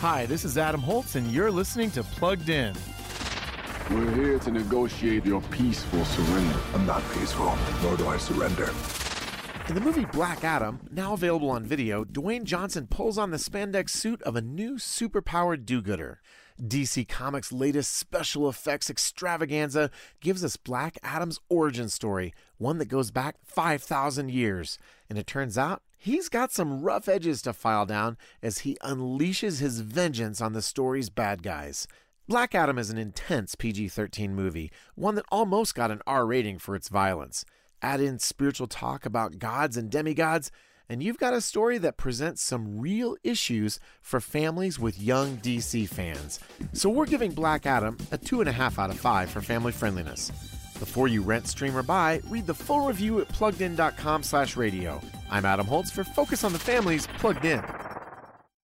Hi, this is Adam Holz, and you're listening to Plugged In. We're here to negotiate your peaceful surrender. I'm not peaceful, nor do I surrender. In the movie Black Adam, now available on video, Dwayne Johnson pulls on the spandex suit of a new superpowered do gooder. DC Comics' latest special effects extravaganza gives us Black Adam's origin story, one that goes back 5,000 years. And it turns out he's got some rough edges to file down as he unleashes his vengeance on the story's bad guys. Black Adam is an intense PG 13 movie, one that almost got an R rating for its violence. Add in spiritual talk about gods and demigods, and you've got a story that presents some real issues for families with young DC fans. So we're giving Black Adam a 2.5 out of 5 for family friendliness. Before you rent, stream, or buy, read the full review at pluggedin.com slash radio. I'm Adam Holz for Focus on the Families Plugged In.